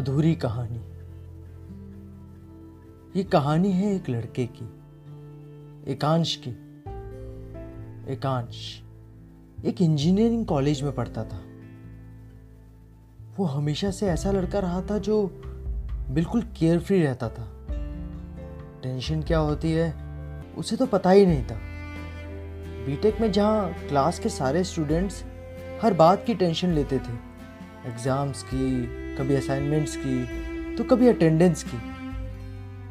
अधूरी कहानी। ये कहानी है एक लड़के की, एकांश की। एकांश एक इंजीनियरिंग कॉलेज में पढ़ता था। वो हमेशा से ऐसा लड़का रहा था जो बिल्कुल केयरफ्री रहता था। टेंशन क्या होती है, उसे तो पता ही नहीं था। बीटेक में जहाँ क्लास के सारे स्टूडेंट्स हर बात की टेंशन लेते थे। एग्ज़ाम्स की कभी असाइनमेंट्स की तो कभी अटेंडेंस की।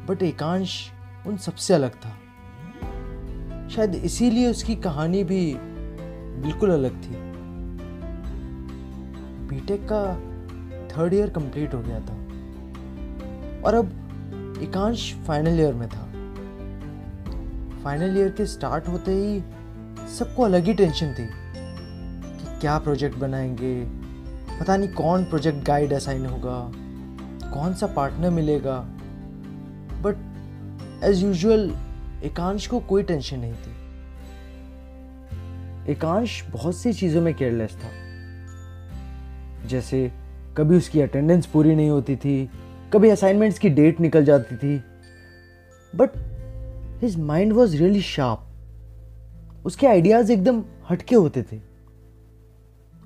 बट एकांश उन सबसे अलग था। शायद इसीलिए उसकी कहानी भी बिल्कुल अलग थी। बीटेक का थर्ड ईयर कंप्लीट हो गया था। और अब एकांश फाइनल ईयर में था। फाइनल ईयर के स्टार्ट होते ही सबको अलग ही टेंशन थी कि क्या प्रोजेक्ट बनाएँगे पता नहीं कौन प्रोजेक्ट गाइड असाइन होगा, कौन सा पार्टनर मिलेगा बट एज यूजुअल एकांश को कोई टेंशन नहीं थी। एकांश बहुत सी चीज़ों में केयरलेस था। जैसे कभी उसकी अटेंडेंस पूरी नहीं होती थी, कभी असाइनमेंट्स की डेट निकल जाती थी but his mind was really sharp उसके आइडियाज़ एकदम हटके होते थे।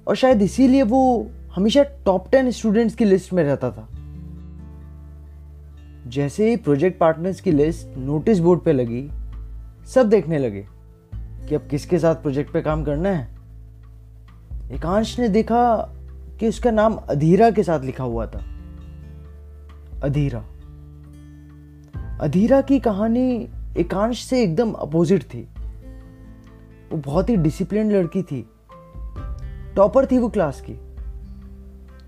और शायद इसीलिए वो हमेशा टॉप टेन स्टूडेंट्स की लिस्ट में रहता था। जैसे ही प्रोजेक्ट पार्टनर्स की लिस्ट नोटिस बोर्ड पे लगी, सब देखने लगे कि अब किसके साथ प्रोजेक्ट पे काम करना है। एकांश ने देखा कि उसका नाम अधीरा के साथ लिखा हुआ था। अधीरा। अधीरा की कहानी एकांश से एकदम अपोजिट थी। वो बहुत ही डिसिप्लिन लड़की थी। टॉपर थी वो क्लास की।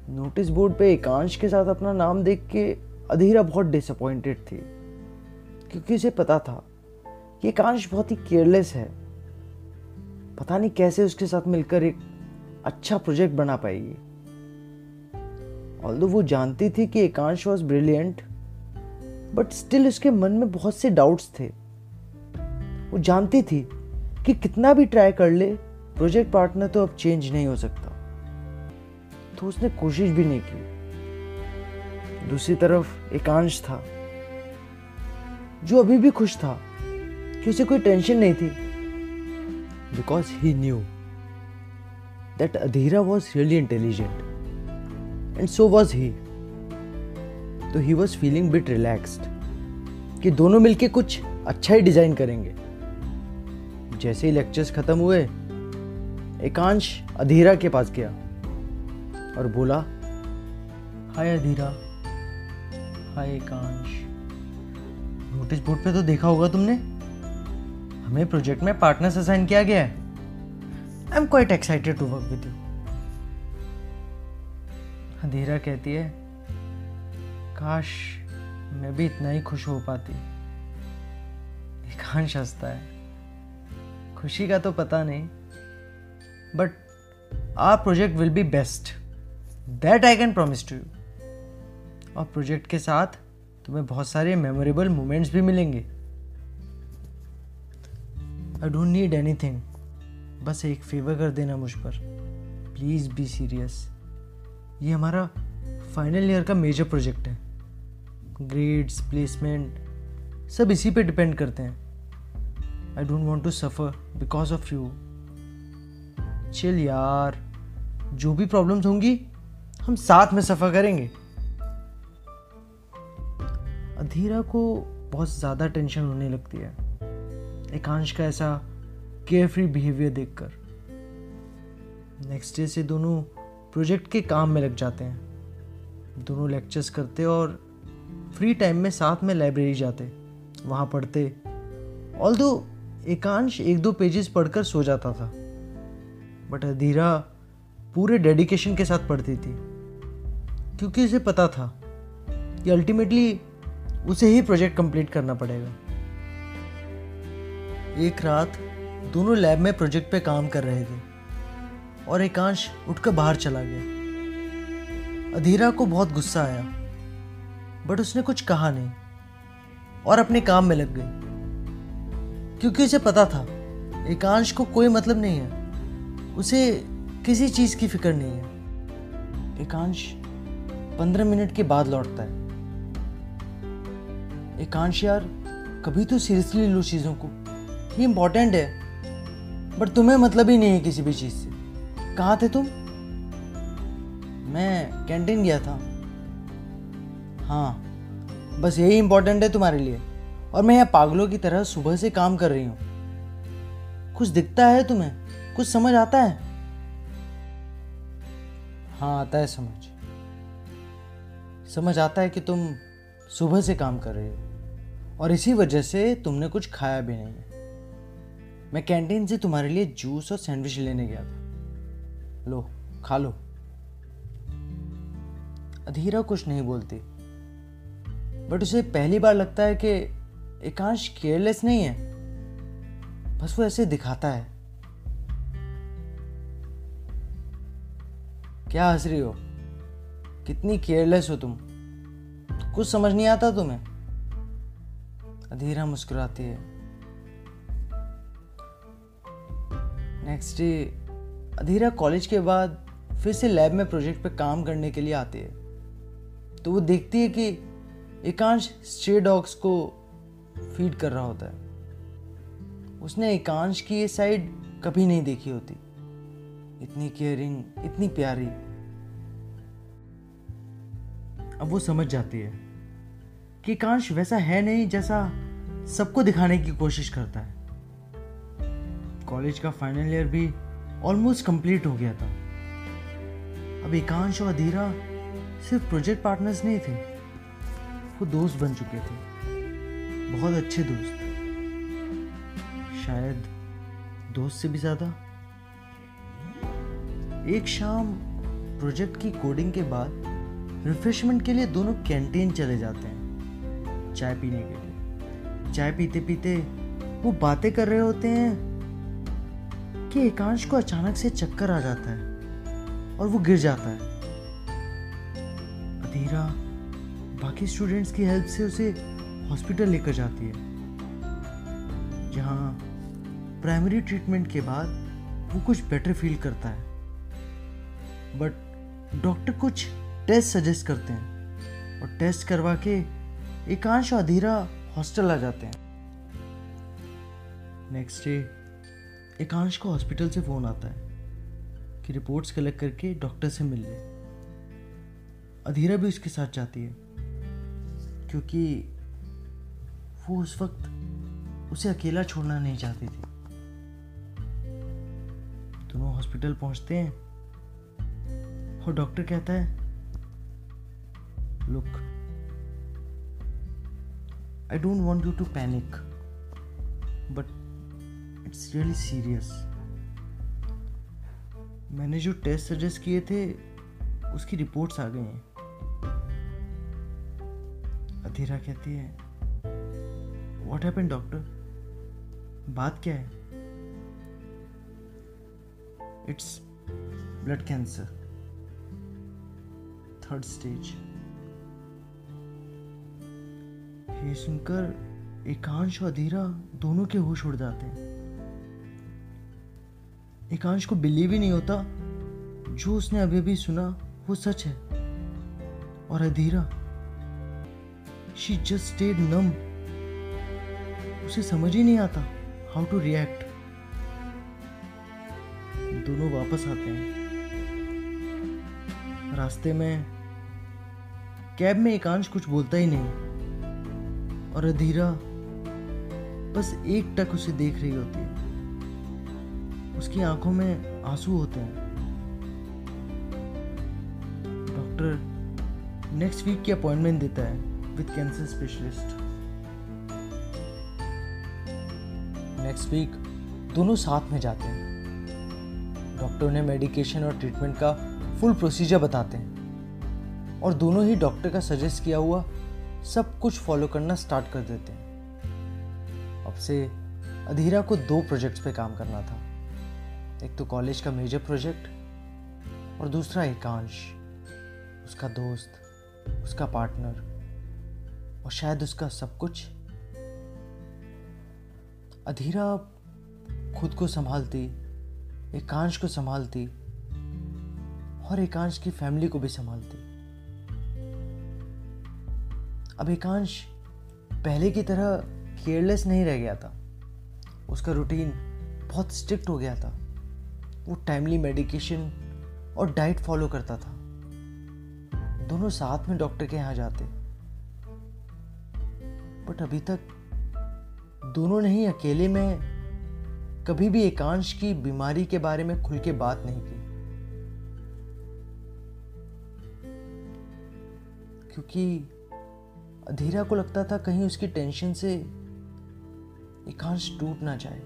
नोटिस बोर्ड पे एकांश के साथ अपना नाम देख के अधीरा बहुत डिसअपॉइंटेड थी, क्योंकि उसे पता था कि एकांश बहुत ही केयरलेस है। पता नहीं कैसे उसके साथ मिलकर एक अच्छा प्रोजेक्ट बना पाएगी। ऑल वो जानती थी कि Ekansh was brilliant but still उसके मन में बहुत से डाउट्स थे। वो जानती थी कि कितना भी ट्राई कर ले प्रोजेक्ट पार्टनर तो अब चेंज नहीं हो सकता। तो उसने कोशिश भी नहीं की। दूसरी तरफ़ एकांश था, जो अभी भी खुश था कि उसे कोई टेंशन नहीं थी। Because he knew that Adhira was really intelligent and so was he तो he was feeling bit relaxed कि दोनों मिलके कुछ अच्छा ही डिज़ाइन करेंगे। जैसे ही लेक्चर्स खत्म हुए, एकांश अधीरा के पास गया। और बोला, हाय अधीरा, हाय एकांश। नोटिस बोर्ड पे तो देखा होगा तुमने? हमें प्रोजेक्ट में पार्टनर्स असाइन किया गया है। I am quite excited to work with you Adhira कहती है, काश मैं भी इतना ही खुश हो पाती। एकांश हंसता है, खुशी का तो पता नहीं but our project will be best that I can promise to you और प्रोजेक्ट के साथ तुम्हें बहुत सारे मेमोरेबल मोमेंट्स भी मिलेंगे। I don't need anything बस एक फेवर कर देना मुझ पर। प्लीज़ बी सीरियस ये हमारा फाइनल ईयर का मेजर प्रोजेक्ट है। ग्रेड्स प्लेसमेंट सब इसी पे डिपेंड करते हैं। I don't want to suffer because of you chill यार, जो भी प्रॉब्लम्स होंगी हम साथ में सफ़र करेंगे। अधीरा को बहुत ज़्यादा टेंशन होने लगती है। एकांश का ऐसा केयर फ्री बिहेवियर देखकर। नेक्स्ट डे से दोनों प्रोजेक्ट के काम में लग जाते हैं। दोनों लेक्चर्स करते और फ्री टाइम में साथ में लाइब्रेरी जाते। वहाँ पढ़ते। ऑल दो एकांश एक दो पेजेस पढ़कर सो जाता था। बट अधीरा पूरे डेडिकेशन के साथ पढ़ती थी। क्योंकि उसे पता था कि अल्टीमेटली उसे ही प्रोजेक्ट कंप्लीट करना पड़ेगा। एक रात दोनों लैब में प्रोजेक्ट पे काम कर रहे थे और एकांश उठकर बाहर चला गया। अधीरा को बहुत गुस्सा आया बट उसने कुछ कहा नहीं और अपने काम में लग गई। क्योंकि उसे पता था, एकांश को कोई मतलब नहीं है। उसे किसी चीज़ की फ़िक्र नहीं है। एकांश पंद्रह मिनट के बाद लौटता है। एकांश यार, कभी तो सीरियसली लो चीज़ों को। ये इंपॉर्टेंट है। बट तुम्हें मतलब ही नहीं है किसी भी चीज़ से। कहाँ थे तुम? मैं कैंटीन गया था। हाँ बस यही इंपॉर्टेंट है तुम्हारे लिए। और मैं यहाँ पागलों की तरह सुबह से काम कर रही हूँ। कुछ दिखता है तुम्हें? कुछ समझ आता है? हाँ आता है समझ। समझ आता है कि तुम सुबह से काम कर रहे हो। और इसी वजह से तुमने कुछ खाया भी नहीं है। मैं कैंटीन से तुम्हारे लिए जूस और सैंडविच लेने गया था। लो, खा लो। अधीरा कुछ नहीं बोलती। बट उसे पहली बार लगता है कि एकांश केयरलेस नहीं है। बस वो ऐसे दिखाता है। क्या हंस रही हो? कितनी केयरलेस हो तुम? कुछ समझ नहीं आता तुम्हें? अधीरा मुस्कुराती है। नेक्स्ट डे अधीरा कॉलेज के बाद फिर से लैब में प्रोजेक्ट पे काम करने के लिए आती है। तो वो देखती है कि एकांश स्ट्रे डॉग्स को फ़ीड कर रहा होता है। उसने एकांश की ये साइड कभी नहीं देखी होती। इतनी केयरिंग इतनी प्यारी। अब वो समझ जाती है कि एकांश वैसा है नहीं जैसा सबको दिखाने की कोशिश करता है। कॉलेज का फाइनल ईयर भी ऑलमोस्ट कंप्लीट हो गया था। अब एकांश और अधीरा सिर्फ़ प्रोजेक्ट पार्टनर्स नहीं थे, वो दोस्त बन चुके थे। बहुत अच्छे दोस्त शायद दोस्त से भी ज़्यादा। एक शाम प्रोजेक्ट की कोडिंग के बाद रिफ्रेशमेंट के लिए दोनों कैंटीन चले जाते हैं, चाय पीने के लिए। चाय पीते पीते वो बातें कर रहे होते हैं कि एकांश को अचानक से चक्कर आ जाता है और वो गिर जाता है। अधीरा बाकी स्टूडेंट्स की हेल्प से उसे हॉस्पिटल लेकर जाती है, जहाँ प्राइमरी ट्रीटमेंट के बाद वो कुछ बेटर फील करता है। बट डॉक्टर कुछ टेस्ट सजेस्ट करते हैं और टेस्ट करवा के एकांश और अधीरा हॉस्टल आ जाते हैं। नेक्स्ट डे एकांश को हॉस्पिटल से फ़ोन आता है कि रिपोर्ट्स कलेक्ट करके डॉक्टर से मिल ले। अधीरा भी उसके साथ जाती है, क्योंकि वो उस वक्त उसे अकेला छोड़ना नहीं चाहती थी। दोनों हॉस्पिटल पहुँचते हैं और डॉक्टर कहता है look I don't want you to panic but it's really serious मैंने जो टेस्ट सजेस्ट किए थे, उसकी रिपोर्ट्स आ गई हैं। अधीरा कहती है वॉट हैपन डॉक्टर बात क्या है? It's blood cancer third stage ये सुनकर एकांश और अधीरा दोनों के होश उड़ जाते हैं। एकांश को बिलीव ही नहीं होता। जो उसने अभी अभी सुना, वो सच है। और Adhira she just stayed numb उसे समझ ही नहीं आता हाउ टू रिएक्ट दोनों वापस आते हैं। रास्ते में कैब में एकांश कुछ बोलता ही नहीं। और अधीरा बस एक टक उसे देख रही होती है। उसकी आँखों में आँसू होते हैं। डॉक्टर नेक्स्ट वीक की अपॉइंटमेंट देता है with cancer specialist. Next week दोनों साथ में जाते हैं। डॉक्टर उन्हें मेडिकेशन और ट्रीटमेंट का फुल प्रोसीजर बताते हैं। और दोनों ही डॉक्टर का सजेस्ट किया हुआ सब कुछ फॉलो करना स्टार्ट कर देते हैं। अब से अधीरा को दो प्रोजेक्ट्स पे काम करना था। एक तो कॉलेज का मेजर प्रोजेक्ट और दूसरा एकांश, उसका दोस्त, उसका पार्टनर और शायद उसका सब कुछ। अधीरा खुद को संभालती, एकांश को संभालती और एकांश की फैमिली को भी संभालती। अब एकांश पहले की तरह केयरलेस नहीं रह गया था। उसका रूटीन बहुत स्ट्रिक्ट हो गया था। वो टाइमली मेडिकेशन और डाइट फॉलो करता था। दोनों साथ में डॉक्टर के यहाँ जाते। बट अभी तक दोनों ने ही अकेले में कभी भी एकांश की बीमारी के बारे में खुल के बात नहीं की। क्योंकि अधीरा को लगता था कहीं उसकी टेंशन से एकांश टूट ना जाए।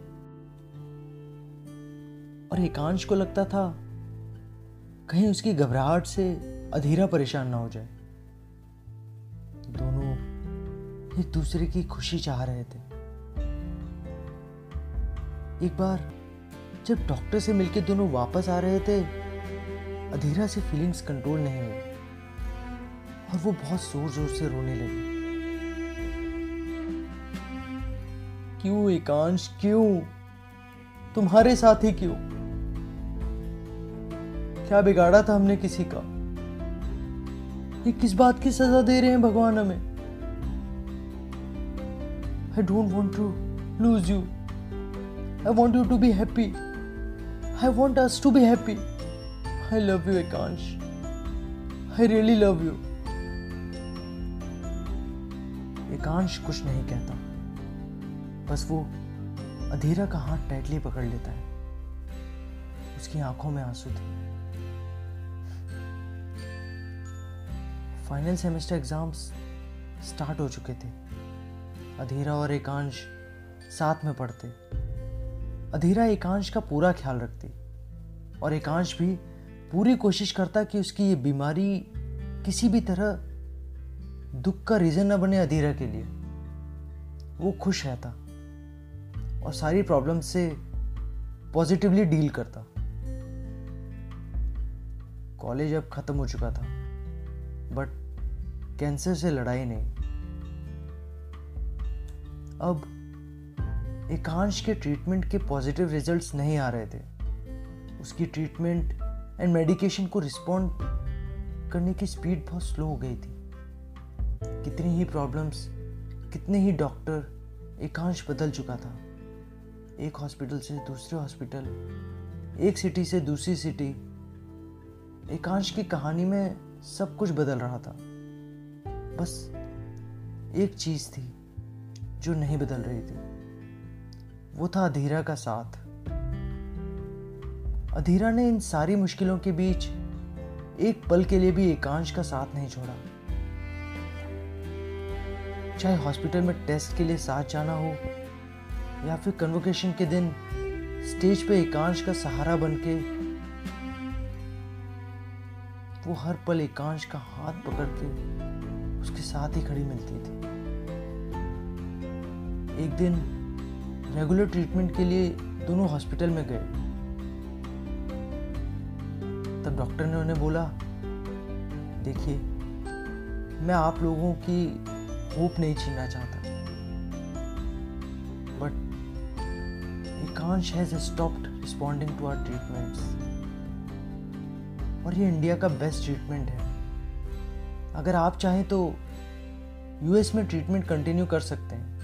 और एकांश को लगता था कहीं उसकी घबराहट से अधीरा परेशान ना हो जाए। दोनों एक दूसरे की खुशी चाह रहे थे। एक बार जब डॉक्टर से मिलकर दोनों वापस आ रहे थे, अधीरा से फीलिंग्स कंट्रोल नहीं हुई। और वो बहुत ज़ोर ज़ोर से रोने लगी। क्यों, एकांश क्यों? तुम्हारे साथ ही क्यों? क्या बिगाड़ा था हमने किसी का? ये किस बात की सजा दे रहे हैं भगवान हमें? I don't want to lose you I want you to be happy I want us to be happy I love you Ekansh I really love you Ekansh कुछ नहीं कहता। बस वो अधीरा का हाथ टाइटली पकड़ लेता है। उसकी आँखों में आँसू थे। फाइनल सेमेस्टर एग्ज़ाम्स स्टार्ट हो चुके थे। अधीरा और एकांश साथ में पढ़ते। अधीरा एकांश का पूरा ख्याल रखती। और एकांश भी पूरी कोशिश करता कि उसकी ये बीमारी किसी भी तरह दुख का रीजन न बने अधीरा के लिए। वो खुश रहता। और सारी प्रॉब्लम से पॉजिटिवली डील करता। कॉलेज अब खत्म हो चुका था बट कैंसर से लड़ाई नहीं। अब एकांश के ट्रीटमेंट के पॉजिटिव रिजल्ट्स नहीं आ रहे थे। उसकी ट्रीटमेंट एंड मेडिकेशन को रिस्पॉन्ड करने की स्पीड बहुत स्लो हो गई थी। कितनी ही प्रॉब्लम्स कितने ही डॉक्टर एकांश बदल चुका था। एक हॉस्पिटल से दूसरे हॉस्पिटल एक सिटी से दूसरी सिटी एकांश की कहानी में सब कुछ बदल रहा था। बस एक चीज़ थी जो नहीं बदल रही थी। वो था अधीरा का साथ। अधीरा ने इन सारी मुश्किलों के बीच एक पल के लिए भी एकांश का साथ नहीं छोड़ा। चाहे हॉस्पिटल में टेस्ट के लिए साथ जाना हो या फिर कन्वोकेशन के दिन स्टेज पे एकांश का सहारा बनके वो हर पल एकांश का हाथ पकड़ के उसके साथ ही खड़ी मिलती थी। एक दिन रेगुलर ट्रीटमेंट के लिए दोनों हॉस्पिटल में गए। तब डॉक्टर ने उन्हें बोला, देखिए, मैं आप लोगों की होप नहीं छीनना चाहता। Ekansh has stopped responding to our treatments और ये इंडिया का बेस्ट ट्रीटमेंट है। अगर आप चाहें तो यूएस में ट्रीटमेंट कंटिन्यू कर सकते हैं।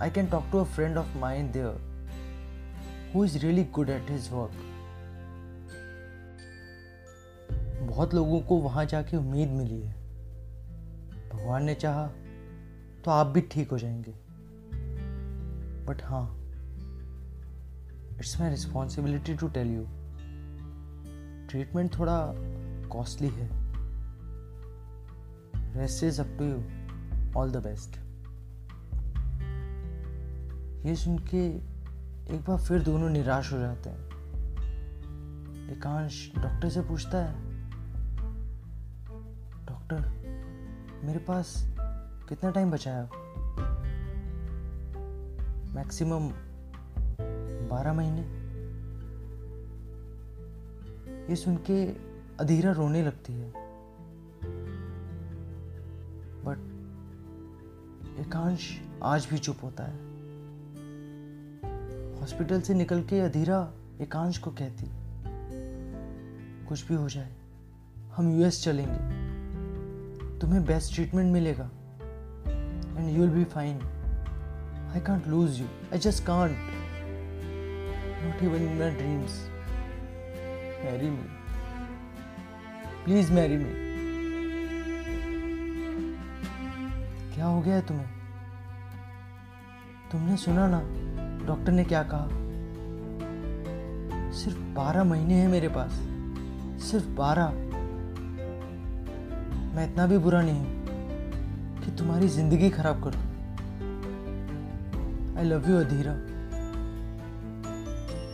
I can talk to a friend of mind there who is really good at his work बहुत लोगों को वहाँ जाके उम्मीद मिली है। भगवान ने चाहा तो आप भी ठीक हो जाएँगे। बट हाँ it's my responsibility to tell you, treatment थोड़ा कॉस्टली है। Rest is up to you all the best ये सुन के एक बार फिर दोनों निराश हो जाते हैं। एकांश डॉक्टर से पूछता है, डॉक्टर, मेरे पास कितना टाइम बचा है? मैक्सिमम बारह महीने। ये सुन के अधीरा रोने लगती है। बट एकांश आज भी चुप होता है। हॉस्पिटल से निकल के अधीरा एकांश को कहती, कुछ भी हो जाए, हम यूएस चलेंगे। तुम्हें बेस्ट ट्रीटमेंट मिलेगा। And you will be fine I can't lose you I just can't not even in my dreams marry me please marry me क्या हो गया है तुम्हें? तुमने सुना ना डॉक्टर ने क्या कहा? सिर्फ़ बारह महीने हैं मेरे पास। सिर्फ़ बारह। मैं इतना भी बुरा नहीं हूँ कि तुम्हारी ज़िंदगी खराब कर। I love you Adhira.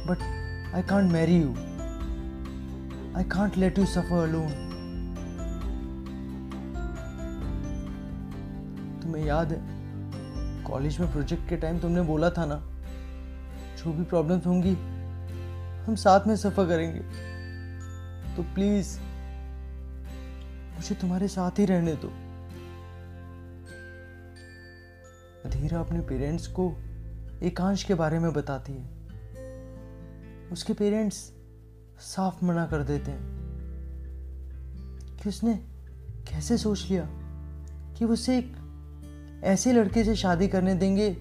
But I can't marry you I can't let you suffer alone तुम्हें याद है कॉलेज में प्रोजेक्ट के टाइम तुमने बोला था ना, जो भी प्रॉब्लम्स होंगी, हम साथ में सफ़र करेंगे। तो प्लीज़ मुझे तुम्हारे साथ ही रहने दो। अधीरा अपने पेरेंट्स को एकांश के बारे में बताती है। उसके पेरेंट्स साफ़ मना कर देते हैं कि उसने कैसे सोच लिया कि उसे एक ऐसे लड़के से शादी करने देंगे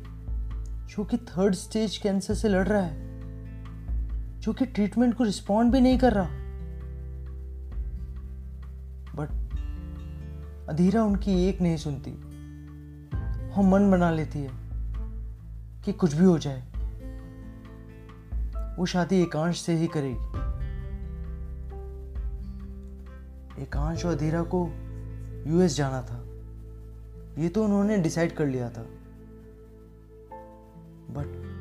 जो कि थर्ड स्टेज कैंसर से लड़ रहा है, जो कि ट्रीटमेंट को रिस्पॉन्ड भी नहीं कर रहा। बट अधीरा उनकी एक नहीं सुनती, वो मन बना लेती है कि कुछ भी हो जाए। वो शादी एकांश से ही करेगी। एकांश और अधीरा को यूएस जाना था। ये तो उन्होंने डिसाइड कर लिया था। बट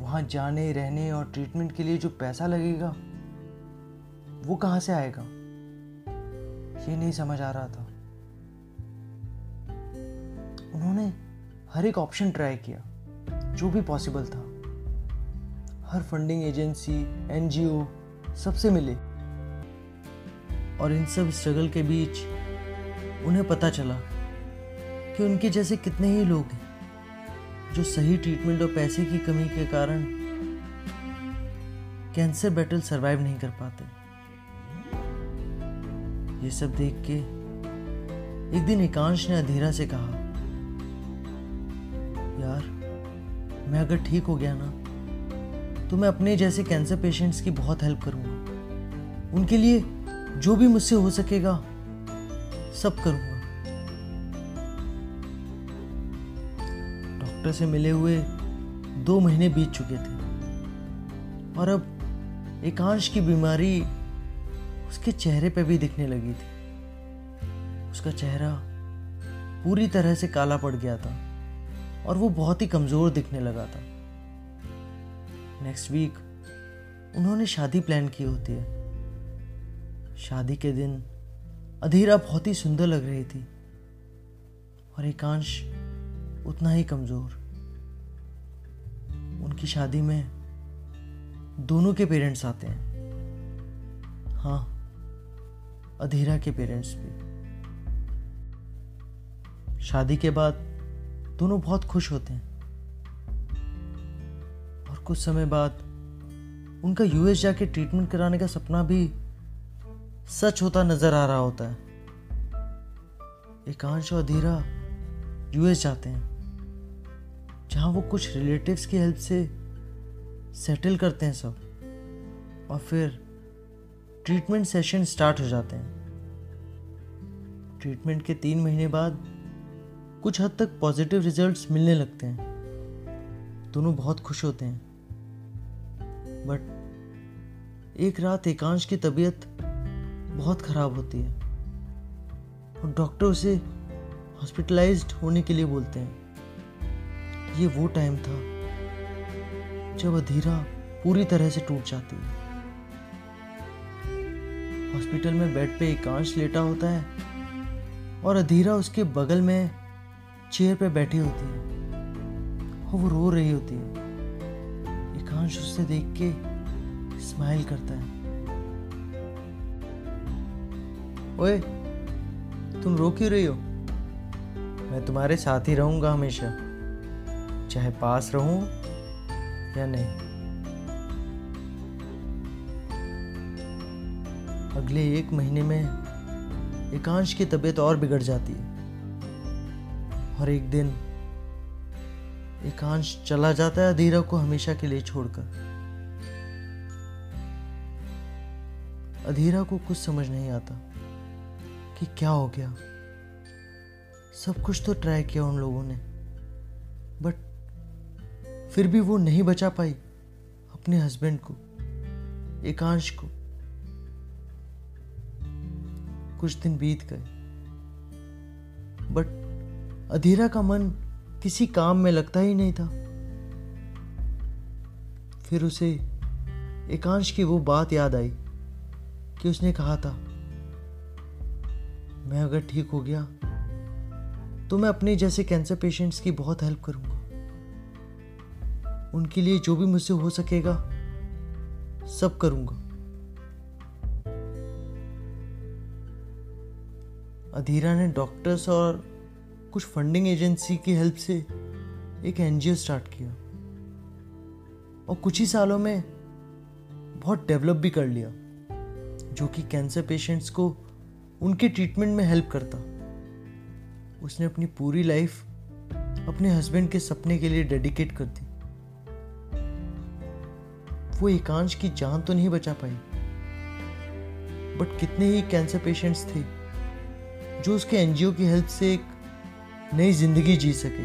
वहाँ जाने, रहने और ट्रीटमेंट के लिए जो पैसा लगेगा, वो कहाँ से आएगा? ये नहीं समझ आ रहा था। उन्होंने हर एक ऑप्शन ट्राई किया, जो भी पॉसिबल था। हर फंडिंग एजेंसी एनजीओ सबसे मिले। और इन सब स्ट्रगल के बीच उन्हें पता चला कि उनके जैसे कितने ही लोग हैं जो सही ट्रीटमेंट और पैसे की कमी के कारण कैंसर बैटल सरवाइव नहीं कर पाते। ये सब देख के एक दिन एकांश ने अधीरा से कहा, यार, मैं अगर ठीक हो गया ना तो मैं अपने जैसे कैंसर पेशेंट्स की बहुत हेल्प करूँगा। उनके लिए जो भी मुझसे हो सकेगा, सब करूँगा। डॉक्टर से मिले हुए दो महीने बीत चुके थे। और अब एकांश की बीमारी उसके चेहरे पर भी दिखने लगी थी। उसका चेहरा पूरी तरह से काला पड़ गया था और वो बहुत ही कमज़ोर दिखने लगा था। नेक्स्ट वीक उन्होंने शादी प्लान की होती है। शादी के दिन अधीरा बहुत ही सुंदर लग रही थी और एकांश उतना ही कमज़ोर। उनकी शादी में दोनों के पेरेंट्स आते हैं। हाँ अधीरा के पेरेंट्स भी। शादी के बाद दोनों बहुत खुश होते हैं। कुछ समय बाद उनका यूएस जाके ट्रीटमेंट कराने का सपना भी सच होता नज़र आ रहा होता है। एकांश और अधीरा यूएस जाते हैं, जहाँ वो कुछ रिलेटिव्स की हेल्प से सेटल करते हैं सब, और फिर ट्रीटमेंट सेशन स्टार्ट हो जाते हैं। ट्रीटमेंट के तीन महीने बाद कुछ हद तक पॉजिटिव रिजल्ट्स मिलने लगते हैं। दोनों बहुत खुश होते हैं। बट एक रात एकांश की तबीयत बहुत ख़राब होती है। और डॉक्टर उसे हॉस्पिटलाइज्ड होने के लिए बोलते हैं। ये वो टाइम था जब अधीरा पूरी तरह से टूट जाती है। हॉस्पिटल में बेड पे एकांश लेटा होता है और अधीरा उसके बगल में चेयर पे बैठी होती है और वो रो रही होती है। एकांश उससे देख के स्माइल करता है। ओए, तुम रो क्यों रही हो? मैं तुम्हारे साथ ही रहूँगा हमेशा। चाहे पास रहूँ या नहीं। अगले एक महीने में एकांश की तबीयत और बिगड़ जाती है। और एक दिन एकांश चला जाता है अधीरा को हमेशा के लिए छोड़कर। अधीरा को कुछ समझ नहीं आता कि क्या हो गया। सब कुछ तो ट्राई किया उन लोगों ने, बट फिर भी वो नहीं बचा पाई अपने हस्बैंड को, एकांश को। कुछ दिन बीत गए, बट अधीरा का मन किसी काम में लगता ही नहीं था। फिर उसे एकांश की वो बात याद आई कि उसने कहा था, मैं अगर ठीक हो गया तो मैं अपने जैसे कैंसर पेशेंट्स की बहुत हेल्प करूँगा। उनके लिए जो भी मुझसे हो सकेगा, सब करूँगा। अधीरा ने डॉक्टर्स और कुछ फंडिंग एजेंसी की हेल्प से एक एनजीओ स्टार्ट किया। और कुछ ही सालों में बहुत डेवलप भी कर लिया, जो कि कैंसर पेशेंट्स को उनके ट्रीटमेंट में हेल्प करता। उसने अपनी पूरी लाइफ अपने हस्बैंड के सपने के लिए डेडिकेट कर दी। वो एकांश की जान तो नहीं बचा पाई बट कितने ही कैंसर पेशेंट्स थे, जो उसके एनजीओ की हेल्प से एक नई ज़िंदगी जी सके।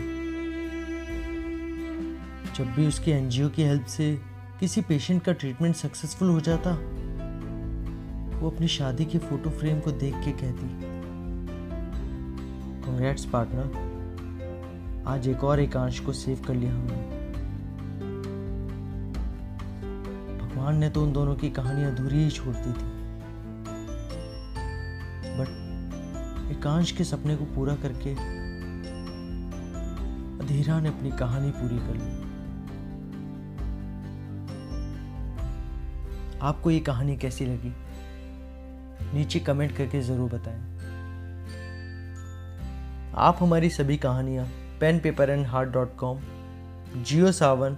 जब भी उसके एनजीओ की हेल्प से किसी पेशेंट का ट्रीटमेंट सक्सेसफुल हो जाता, वो अपनी शादी के फ़ोटो फ्रेम को देख के कहती कॉन्ग्रेट्स पार्टनर आज एक और एकांश को सेव कर लिया हमने. भगवान ने तो उन दोनों की कहानी अधूरी ही छोड़ दी थी। बट एकांश के सपने को पूरा करके अधीरा ने अपनी कहानी पूरी कर ली। आपको ये कहानी कैसी लगी? नीचे कमेंट करके ज़रूर बताएँ। आप हमारी सभी कहानियाँ pen paper and heart dot com Jio Saavn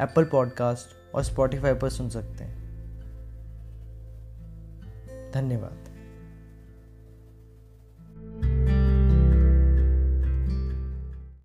Apple podcast और स्पॉटिफाई पर सुन सकते हैं। धन्यवाद।